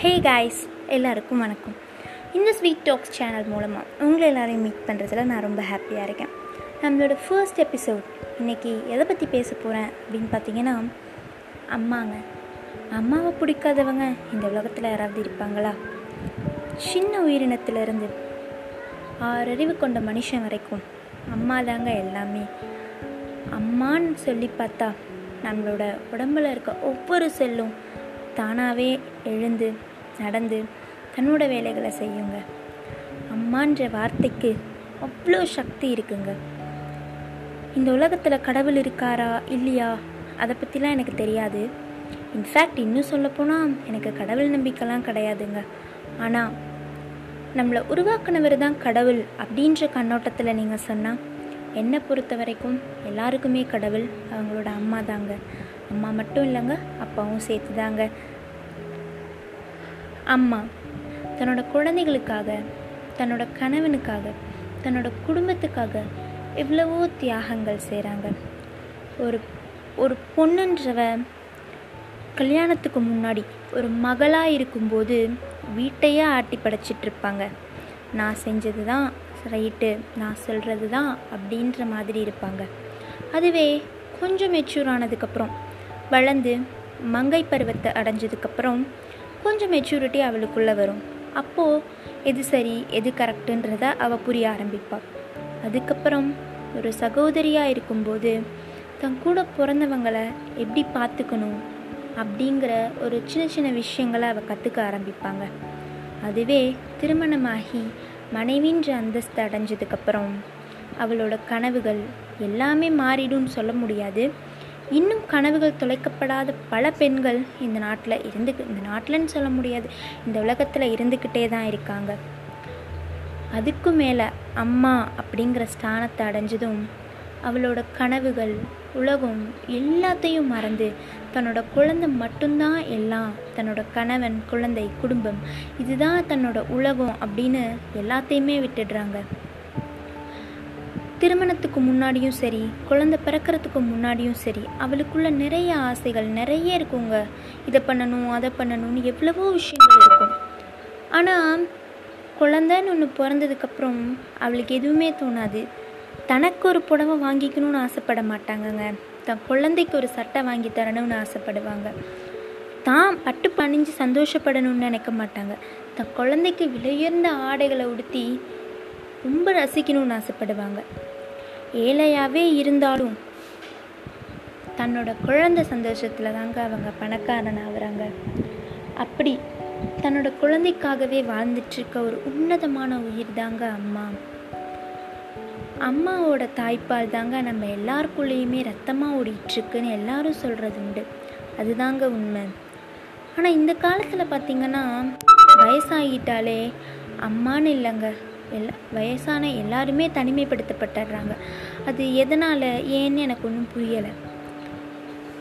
Hey guys எல்லாருக்கும் வணக்கம். இந்த ஸ்வீட் டாக்ஸ் சேனல் மூலமாக உங்களை எல்லாரையும் மீட் பண்ணுறதுல நான் ரொம்ப ஹாப்பியாக இருக்கேன். நம்மளோட ஃபர்ஸ்ட் எபிசோட் இன்றைக்கி எதை பற்றி பேச போகிறேன் அப்படின்னு பார்த்தீங்கன்னா அம்மாங்க. அம்மாவை பிடிக்காதவங்க இந்த உலகத்தில் யாராவது இருப்பாங்களா? சின்ன உயிரினத்திலிருந்து ஆறறிவு கொண்ட மனுஷன் வரைக்கும் அம்மா தாங்க எல்லாமே. அம்மான்னு சொல்லி பார்த்தா நம்மளோட உடம்புல இருக்க ஒவ்வொரு செல்லும் தானாகவே எழுந்து நடந்து தன்னோட வேலைகளை செய்யுங்க. அம்மான்ற வார்த்தைக்கு அவ்வளோ சக்தி இருக்குங்க. இந்த உலகத்தில் கடவுள் இருக்காரா இல்லையா? அதை பற்றிலாம் எனக்கு தெரியாது. இன்ஃபேக்ட் இன்னும் சொல்லப்போனால் எனக்கு கடவுள் நம்பிக்கைலாம் கிடையாதுங்க. ஆனால் நம்மளை உருவாக்குனவர் தான் கடவுள் அப்படின்ற கண்ணோட்டத்தில் நீங்கள் சொன்னால் என்னை பொறுத்த வரைக்கும் எல்லாருக்குமே கடவுள் அவங்களோட அம்மா தாங்க. அம்மா மட்டும் இல்லைங்க அப்பாவும் சேர்த்து தாங்க அம்மா தன்னோட குழந்தைகளுக்காக தன்னோட கணவனுக்காக தன்னோட குடும்பத்துக்காக எவ்வளவோ தியாகங்கள் செய்கிறாங்க ஒரு ஒரு பொண்ணுன்றவ கல்யாணத்துக்கு முன்னாடி ஒரு மகளாக இருக்கும்போது வீட்டையே ஆட்டி படைச்சிட்ருப்பாங்க. நான் செஞ்சது தான் ரைட்டு நான் சொல்கிறது தான் அப்படின்ற மாதிரி இருப்பாங்க. அதுவே கொஞ்சம் மெச்சூர் ஆனதுக்கப்புறம் வளர்ந்து மங்கை பருவத்தை அடைஞ்சதுக்கப்புறம் கொஞ்சம் மெச்சூரிட்டி அவளுக்குள்ளே வரும். அப்போது எது சரி எது கரெக்டுன்றத அவள் புரிய ஆரம்பிப்பாள் அதுக்கப்புறம் ஒரு சகோதரியாக இருக்கும்போது தன் கூட பிறந்தவங்களை எப்படி பார்த்துக்கணும்? அப்படிங்கிற ஒரு சின்ன சின்ன விஷயங்களை அவள் கற்றுக்க ஆரம்பிப்பாங்க. அதுவே திருமணமாகி மனைவின்ற அந்தஸ்து அடைஞ்சதுக்கப்புறம் அவளோட கனவுகள் எல்லாமே மாறிடும்னு சொல்ல முடியாது. இன்னும் கனவுகள் தொலைக்கப்படாத பல பெண்கள் இந்த நாட்டில் இருந்து இந்த நாட்டில்னு சொல்ல முடியாது இந்த உலகத்தில் இருந்துக்கிட்டே தான் இருக்காங்க. அதுக்கும் மேலே அம்மா அப்படிங்கிற ஸ்தானத்தை அடைஞ்சதும் அவளோட கனவுகள் உலகம் எல்லாத்தையும் மறந்து தன்னோட குழந்தை மட்டும்தான் எல்லாம் தன்னோட கணவன் குழந்தை குடும்பம் இதுதான் தன்னோட உலகம் அப்படின்னு எல்லாத்தையுமே விட்டுடுறாங்க. திருமணத்துக்கு முன்னாடியும் சரி குழந்தை பிறக்கிறதுக்கு முன்னாடியும் சரி அவளுக்குள்ள நிறைய ஆசைகள் நிறைய இருக்குங்க. இதை பண்ணணும் அதை பண்ணணும்னு எவ்வளவோ விஷயங்கள் இருக்கும். ஆனால் குழந்தைன்னு ஒன்று பிறந்ததுக்கப்புறம் அவளுக்கு எதுவுமே தோணாது. தனக்கு ஒரு புடவை வாங்கிக்கணும்னு ஆசைப்பட மாட்டாங்கங்க. தன் குழந்தைக்கு ஒரு சட்டை வாங்கி தரணும்னு ஆசைப்படுவாங்க. தான் பட்டு பணிஞ்சு சந்தோஷப்படணும்னு நினைக்க மாட்டாங்க. தன் குழந்தைக்கு விலையுயர்ந்த ஆடைகளை உடுத்தி ரொம்ப ரசிக்கணும்னு ஆசைப்படுவாங்க. ஏழையாகவே இருந்தாலும் தன்னோட குழந்தை சந்தோஷத்தில் தாங்க அவங்க பணக்காரன் ஆகுறாங்க. அப்படி தன்னோட குழந்தைக்காகவே வாழ்ந்துட்டுருக்க ஒரு உன்னதமான உயிர் தாங்க அம்மா. அம்மாவோட தாய்ப்பால் தாங்க நம்ம எல்லாருக்குள்ளேயுமே ரத்தமாக ஓடிட்டுருக்குன்னு எல்லாரும் சொல்கிறது உண்டு. அதுதாங்க உண்மை. ஆனால் இந்த காலத்தில் பார்த்திங்கன்னா வயசாகிட்டாலே அம்மான்னு இல்லைங்க. எல்லா வயசான எல்லாருமே தனிமைப்படுத்தப்பட்டுடுறாங்க அது எதனால்? ஏன்னு எனக்கு ஒன்றும் புரியலை.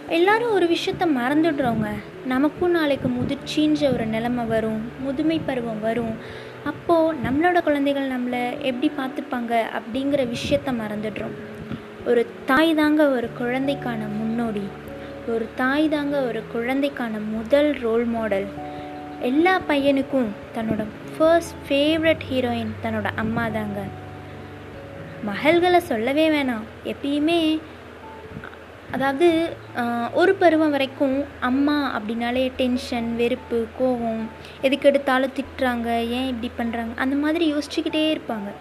எல்லாரும் ஒரு விஷயத்த மறந்துடுறோங்க. நமக்கும் நாளைக்கு முதிர்ச்சின்ற ஒரு நிலைமை வரும். முதுமை பருவம் வரும். அப்போது நம்மளோட குழந்தைகள் நம்மளை எப்படி பார்த்துப்பாங்க அப்படிங்கிற விஷயத்த மறந்துடுறோம். ஒரு தாய் தாங்க ஒரு குழந்தைக்கான முன்னோடி. ஒரு தாய் தாங்க ஒரு குழந்தைக்கான முதல் ரோல் மாடல் எல்லா பையனுக்கும் தன்னோட ஃபர்ஸ்ட் ஃபேவரட் ஹீரோயின் தன்னோட அம்மா தாங்க. மகள்களை சொல்லவே வேணாம். எப்பயுமே அதாவது ஒரு பருவம் வரைக்கும் அம்மா அப்படின்னாலே டென்ஷன் வெறுப்பு கோபம் எதுக்கு எடுத்தாலும் திட்டுறாங்க ஏன் இப்படி பண்ணுறாங்க அந்த மாதிரி யோசிச்சுக்கிட்டே இருப்பாங்க.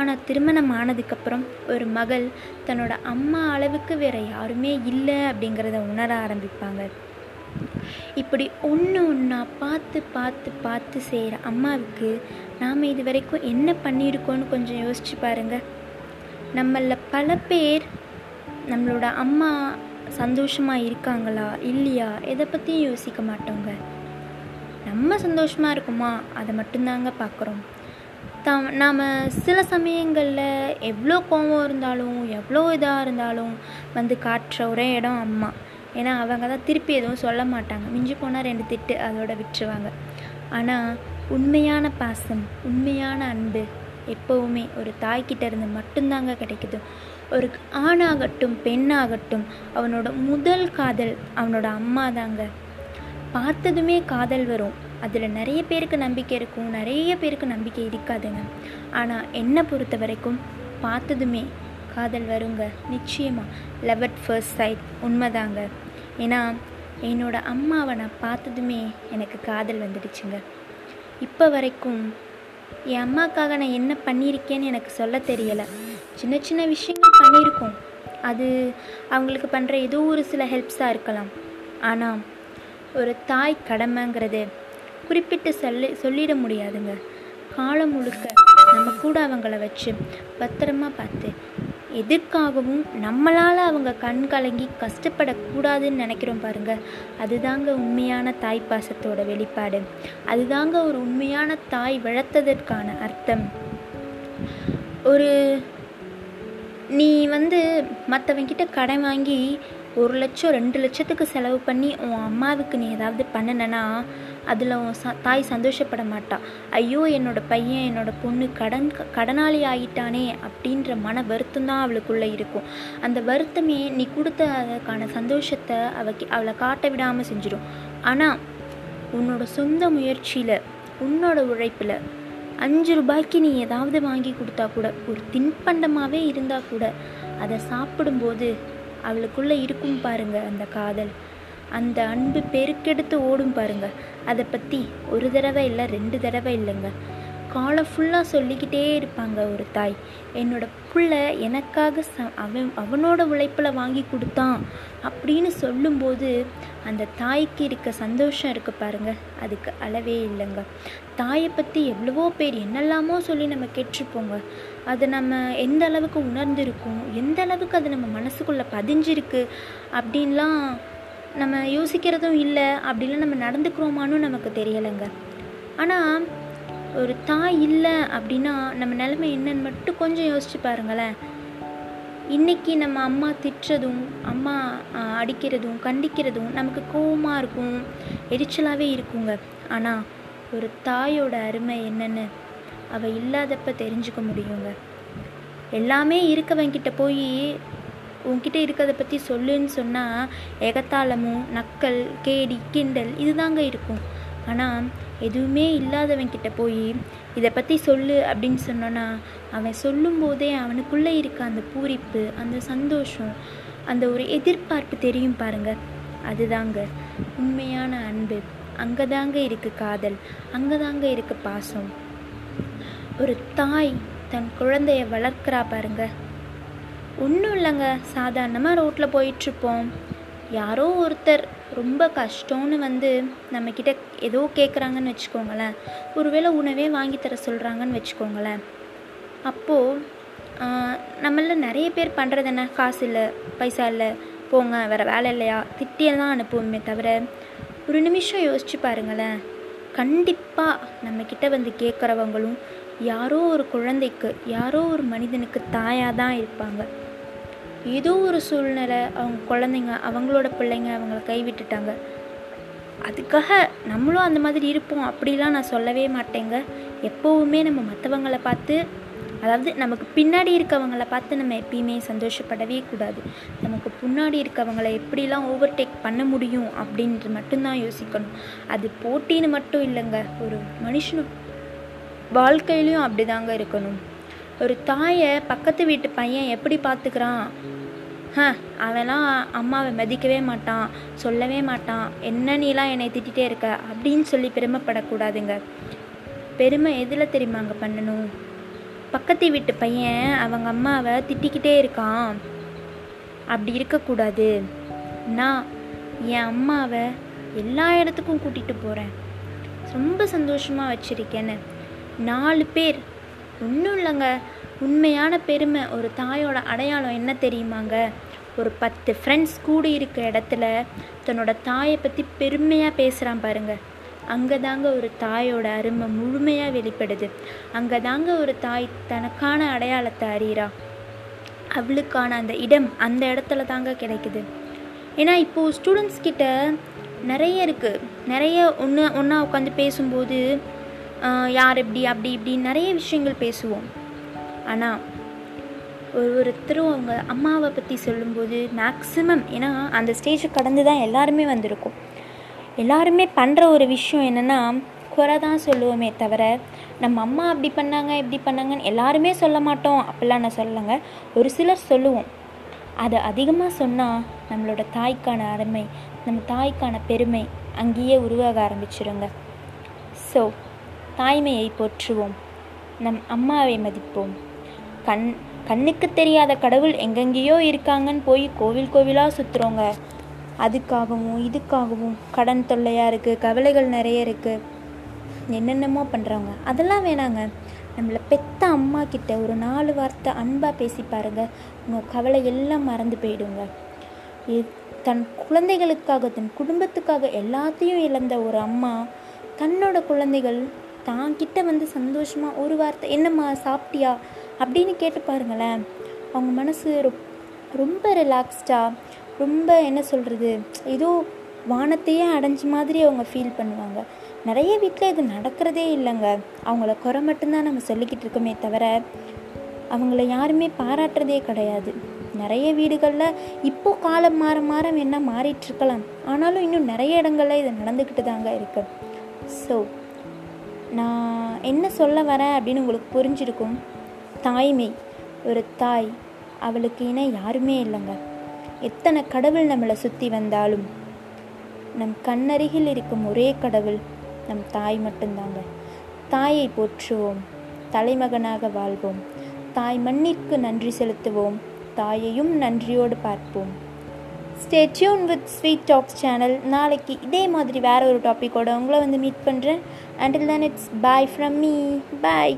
ஆனால் திருமணம் ஆனதுக்கப்புறம் ஒரு மகள் தன்னோட அம்மா அளவுக்கு வேறு யாருமே இல்லை அப்படிங்கிறத உணர ஆரம்பிப்பாங்க. இப்படி ஒன்று ஒன்றா பார்த்து பார்த்து பார்த்து செய்கிற அம்மாவுக்கு நாம் இது வரைக்கும் என்ன பண்ணியிருக்கோன்னு கொஞ்சம் யோசிச்சு பாருங்கள் நம்மளில் பல பேர் நம்மளோட அம்மா சந்தோஷமாக இருக்காங்களா இல்லையா? எதை பற்றியும் யோசிக்க மாட்டோங்க. நம்ம சந்தோஷமாக இருக்குமா? அதை மட்டும்தாங்க பார்க்குறோம் த நாம் சில சமயங்களில் எவ்வளோ கோபம் இருந்தாலும் எவ்வளோ இதாக இருந்தாலும் வந்து காட்டுற ஒரே இடம் அம்மா. ஏன்னா அவங்க தான் திருப்பி எதுவும் சொல்ல மாட்டாங்க. மிஞ்சி போனால் ரெண்டு திட்டு அதோட விட்டுருவாங்க. ஆனால் உண்மையான பாசம் உண்மையான அன்பு எப்போவுமே ஒரு தாய்கிட்ட இருந்து மட்டும்தாங்க கிடைக்குது. ஒரு ஆணாகட்டும் பெண்ணாகட்டும் அவனோட முதல் காதல் அவனோட அம்மா தாங்க பார்த்ததுமே காதல் வரும். அதில் நிறைய பேருக்கு நம்பிக்கை இருக்கும் நிறைய பேருக்கு நம்பிக்கை இருக்காதுங்க. ஆனால் என்னை பொறுத்த வரைக்கும் பார்த்ததுமே காதல் வருங்க. நிச்சயமாக லெவட் ஃபர்ஸ்ட் சைட் உண்மைதாங்க. ஏன்னா என்னோடய அம்மாவை நான் பார்த்ததுமே எனக்கு காதல் வந்துடுச்சுங்க. இப்போ வரைக்கும் என் அம்மாக்காக நான் என்ன பண்ணியிருக்கேன்னு எனக்கு சொல்ல தெரியலை. சின்ன சின்ன விஷயங்கள் பண்ணியிருக்கோம். அது அவங்களுக்கு பண்ணுற ஏதோ ஒரு சில ஹெல்ப்ஸாக இருக்கலாம். ஆனால் ஒரு தாய் கடமைங்கிறது குறிப்பிட்டு சொல்லி சொல்லிட முடியாதுங்க. காலம் முழுக்க நம்ம கூட அவங்கள வச்சு பத்திரமா பார்த்து எதுக்காகவும் நம்மளால் அவங்க கண் கலங்கி கஷ்டப்படக்கூடாதுன்னு நினைக்கிறோம் பாருங்க. அதுதாங்க உண்மையான தாய் பாசத்தோட வெளிப்பாடு. அதுதாங்க ஒரு உண்மையான தாய் வளர்த்ததற்கான அர்த்தம். ஒரு நீ வந்து மற்றவங்கிட்ட கடன் வாங்கி ஒரு லட்சம் ரெண்டு லட்சத்துக்கு செலவு பண்ணி உன் அம்மாவுக்கு நீ ஏதாவது பண்ணினனா அதில் உன் ச தாய் சந்தோஷப்பட மாட்டா. ஐயோ என்னோட பையன் என்னோட பொண்ணு கடன் கடனாளி ஆகிட்டானே அப்படின்ற மன வருத்தம் தான் அவளுக்குள்ளே இருக்கும். அந்த வருத்தமே நீ கொடுத்த அதுக்கான சந்தோஷத்தை அவக்கு அவளை காட்ட விடாமல் செஞ்சிடும். ஆனால் உன்னோட சொந்த முயற்சியில் உன்னோட உழைப்பில் அஞ்சு ரூபாய்க்கு நீ ஏதாவது வாங்கி கொடுத்தா கூட ஒரு தின்பண்டமாகவே இருந்தால் கூட அதை சாப்பிடும்போது அவளுக்குள்ளே இருக்கும் பாருங்க அந்த காதல். அந்த அன்பு பெருக்கெடுத்து ஓடும் பாருங்க. அதை பற்றி ஒரு தடவை இல்லை ரெண்டு தடவை இல்லைங்க. காலை ஃபுல்லாக சொல்லிக்கிட்டே இருப்பாங்க ஒரு தாய். என்னோட பிள்ளை எனக்காக ச அவன் அவனோட உழைப்பில் வாங்கி கொடுத்தான் அப்படின்னு சொல்லும்போது அந்த தாய்க்கு இருக்க சந்தோஷம் இருக்குது பாருங்க. அதுக்கு அளவே இல்லைங்க. தாயை பற்றி எவ்வளவோ பேர் என்னெல்லாமோ சொல்லி நம்ம கேட்டிருப்போங்க. அது நம்ம எந்த அளவுக்கு உணர்ந்திருக்கோம் எந்த அளவுக்கு அது நம்ம மனசுக்குள்ளே பதிஞ்சிருக்கு அப்படின்லாம் நம்ம யோசிக்கிறதும் இல்லை. அப்படிலாம் நம்ம நடந்துக்கிறோமான்னு நமக்கு தெரியலைங்க. ஆனால் ஒரு தாய் இல்லை அப்படின்னா நம்ம நிலைமை என்னன்னு மட்டும் கொஞ்சம் யோசிச்சு பாருங்களேன். இன்றைக்கி நம்ம அம்மா திட்டுறதும் அம்மா அடிக்கிறதும் கண்டிக்கிறதும் நமக்கு கோவமாக இருக்கும் எரிச்சலாகவே இருக்குங்க. ஆனால் ஒரு தாயோட அருமை என்னன்னு அவள் இல்லாதப்ப தெரிஞ்சுக்க முடியுங்க. எல்லாமே இருக்கவங்கிட்ட போய் உன்கிட்ட இருக்கிறத பற்றி சொல்லுன்னு சொன்னால் எகத்தாளமும் நக்கல் கேடி கிண்டல் இதுதாங்க இருக்கும். ஆனால் எதுவுமே இல்லாதவன்கிட்ட போய் இதை பற்றி சொல்லு அப்படின்னு சொன்னோன்னா அவன் சொல்லும்போதே அவனுக்குள்ளே இருக்க அந்த பூரிப்பு அந்த சந்தோஷம் அந்த ஒரு எதிர்பார்ப்பு தெரியும் பாருங்க. அதுதாங்க உண்மையான அன்பு. அங்கே தாங்க இருக்குது காதல் அங்கே தாங்க இருக்குது பாசம். ஒரு தாய் தன் குழந்தைய வளர்க்குறா பாருங்க. ஒன்றும் இல்லைங்க சாதாரணமாக ரோட்டில் போயிட்டுருப்போம். யாரோ ஒருத்தர் ரொம்ப கஷ்டம்னு வந்து நம்மக்கிட்ட ஏதோ கேட்குறாங்கன்னு வச்சுக்கோங்களேன். ஒருவேளை உணவே வாங்கி தர சொல்கிறாங்கன்னு வச்சுக்கோங்களேன். அப்போது நம்மள நிறைய பேர் பண்ணுறது என்ன காசு இல்லை பைசா இல்லை போங்க வேறு வேலை இல்லையா? திட்டியெல்லாம் அனுப்புவோமே தவிர ஒரு நிமிஷம் யோசிச்சு பாருங்களேன். கண்டிப்பாக நம்மக்கிட்ட வந்து கேட்குறவங்களும் யாரோ ஒரு குழந்தைக்கு யாரோ ஒரு மனிதனுக்கு தாயாக தான் இருப்பாங்க. ஏதோ ஒரு சூழ்நிலை அவங்க குழந்தைங்க அவங்களோட பிள்ளைங்க அவங்கள கைவிட்டுட்டாங்க. அதுக்காக நம்மளும் அந்த மாதிரி இருப்போம். அப்படிலாம் நான் சொல்லவே மாட்டேங்க. எப்போவுமே நம்ம மற்றவங்களை பார்த்து அதாவது நமக்கு பின்னாடி இருக்கவங்களை பார்த்து நம்ம எப்பயுமே சந்தோஷப்படவே கூடாது. நமக்கு முன்னாடி இருக்கவங்களை எப்படிலாம் ஓவர்டேக் பண்ண முடியும் அப்படின்ட்டு மட்டும்தான் யோசிக்கணும். அது போட்டின்னு மட்டும் இல்லைங்க. ஒரு மனுஷனும் வாழ்க்கையிலையும் அப்படி தாங்க இருக்கணும். ஒரு தாயை பக்கத்து வீட்டு பையன் எப்படி பார்த்துக்கிறான்? ஹ அவன்லாம் அம்மாவை மதிக்கவே மாட்டான் சொல்லவே மாட்டான். என்ன நீலாம் என்னை திட்டிகிட்டே இருக்க? அப்படின்னு சொல்லி பெருமைப்படக்கூடாதுங்க. பெருமை எதில் தெரியுமாங்க பண்ணணும்? பக்கத்து வீட்டு பையன் அவங்க அம்மாவை திட்டிக்கிட்டே இருக்கான். அப்படி இருக்கக்கூடாது. நான் என் அம்மாவை எல்லா இடத்துக்கும் கூட்டிகிட்டு போகிறேன் ரொம்ப சந்தோஷமாக வச்சுருக்கேன்னு. நாலு பேர். ஒன்றும் இல்லைங்க. உண்மையான பெருமை. ஒரு தாயோட அடையாளம் என்ன தெரியுமாங்க? ஒரு பத்து ஃப்ரெண்ட்ஸ் கூடி இருக்க இடத்துல தன்னோட தாயை பற்றி பெருமையாக பேசுகிறான் பாருங்கள் அங்கே தாங்க ஒரு தாயோட அருமை முழுமையாக வெளிப்படுது. அங்கே தாங்க ஒரு தாய் தனக்கான அடையாளத்தை அறிகிறா. அவளுக்கான அந்த இடம் அந்த இடத்துல தாங்க கிடைக்குது. ஏன்னா இப்போது ஸ்டூடெண்ட்ஸ் கிட்ட நிறைய இருக்குது நிறைய ஒன்று ஒன்றா உட்காந்து பேசும்போது யார் இப்படி அப்படி இப்படி நிறைய விஷயங்கள் பேசுவோம். ஆனால் ஒரு ஒருத்தரும் அவங்க அம்மாவை பற்றி சொல்லும்போது மேக்ஸிமம் ஏன்னா அந்த ஸ்டேஜை கடந்து தான் எல்லாருமே வந்திருக்கும். எல்லாருமே பண்ணுற ஒரு விஷயம் என்னென்னா குறை தான் சொல்லுவோமே தவிர நம்ம அம்மா அப்படி பண்ணாங்க இப்படி பண்ணாங்கன்னு எல்லாருமே சொல்ல மாட்டோம். அப்படிலாம் நான் சொல்லலைங்க. ஒரு சிலர் சொல்லுவோம். அதை அதிகமாக சொன்னால் நம்மளோட தாய்க்கான அருமை நம்ம தாய்க்கான பெருமை அங்கேயே உருவாக ஆரம்பிச்சிருங்க. ஸோ தாய்மையை போற்றுவோம். நம் அம்மாவை மதிப்போம். கண் கண்ணுக்கு தெரியாத கடவுள் எங்கெங்கேயோ இருக்காங்கன்னு போய் கோவில் கோவிலாக சுற்றுறோங்க அதுக்காகவும் இதுக்காகவும் கடன் தொல்லையாக இருக்குது கவலைகள் நிறைய இருக்குது என்னென்னமோ பண்ணுறவங்க அதெல்லாம் வேணாங்க. நம்மளை பெத்த அம்மா கிட்ட ஒரு நாலு வார்த்தை அன்பாக பேசி பாருங்க. உங்கள் கவலை எல்லாம் மறந்து போயிடுங்க. தன் குழந்தைகளுக்காக தன் குடும்பத்துக்காக எல்லாத்தையும் இழந்த ஒரு அம்மா தன்னோட குழந்தைகள் தான் கிட்ட வந்து சந்தோஷமாக ஒரு வார்த்தை என்னம்மா சாப்பிட்டியா? அப்படின்னு கேட்டு பாருங்களேன். அவங்க மனசு ரொம்ப ரிலாக்ஸ்டாக ரொம்ப என்ன சொல்கிறது ஏதோ வானத்தையே அடைஞ்ச மாதிரி அவங்க ஃபீல் பண்ணுவாங்க. நிறைய வீட்டில் இது நடக்கிறதே இல்லைங்க. அவங்கள குறை மட்டும்தான் நம்ம சொல்லிக்கிட்டு இருக்கோமே தவிர அவங்கள யாருமே பாராட்டுறதே கிடையாது. நிறைய வீடுகளில் இப்போ காலம் மாற மாற வேணால் மாறிட்டுருக்கலாம் ஆனாலும் இன்னும் நிறைய இடங்களில் இது நடந்துக்கிட்டு தாங்க இருக்கு. ஸோ நான் என்ன சொல்ல வரேன் அப்படின்னு உங்களுக்கு புரிஞ்சிருக்கும். தாய்மை. ஒரு தாய். அவளுக்கு இணை யாருமே இல்லைங்க. எத்தனை கடவுள் நம்மளை சுற்றி வந்தாலும் நம் கண்ணருகில் இருக்கும் ஒரே கடவுள் நம் தாய் மட்டும்தாங்க. தாயை போற்றுவோம் தலைமகனாக வாழ்வோம். தாய் மண்ணிற்கு நன்றி செலுத்துவோம் தாயையும் நன்றியோடு பார்ப்போம். Stay tune with sweet talks channel நாளைக்கு இதே மாதிரி வேற ஒரு டாப்பிக்கோட உங்களை வந்து மீட் பண்ணுறேன் until then it's bye from me bye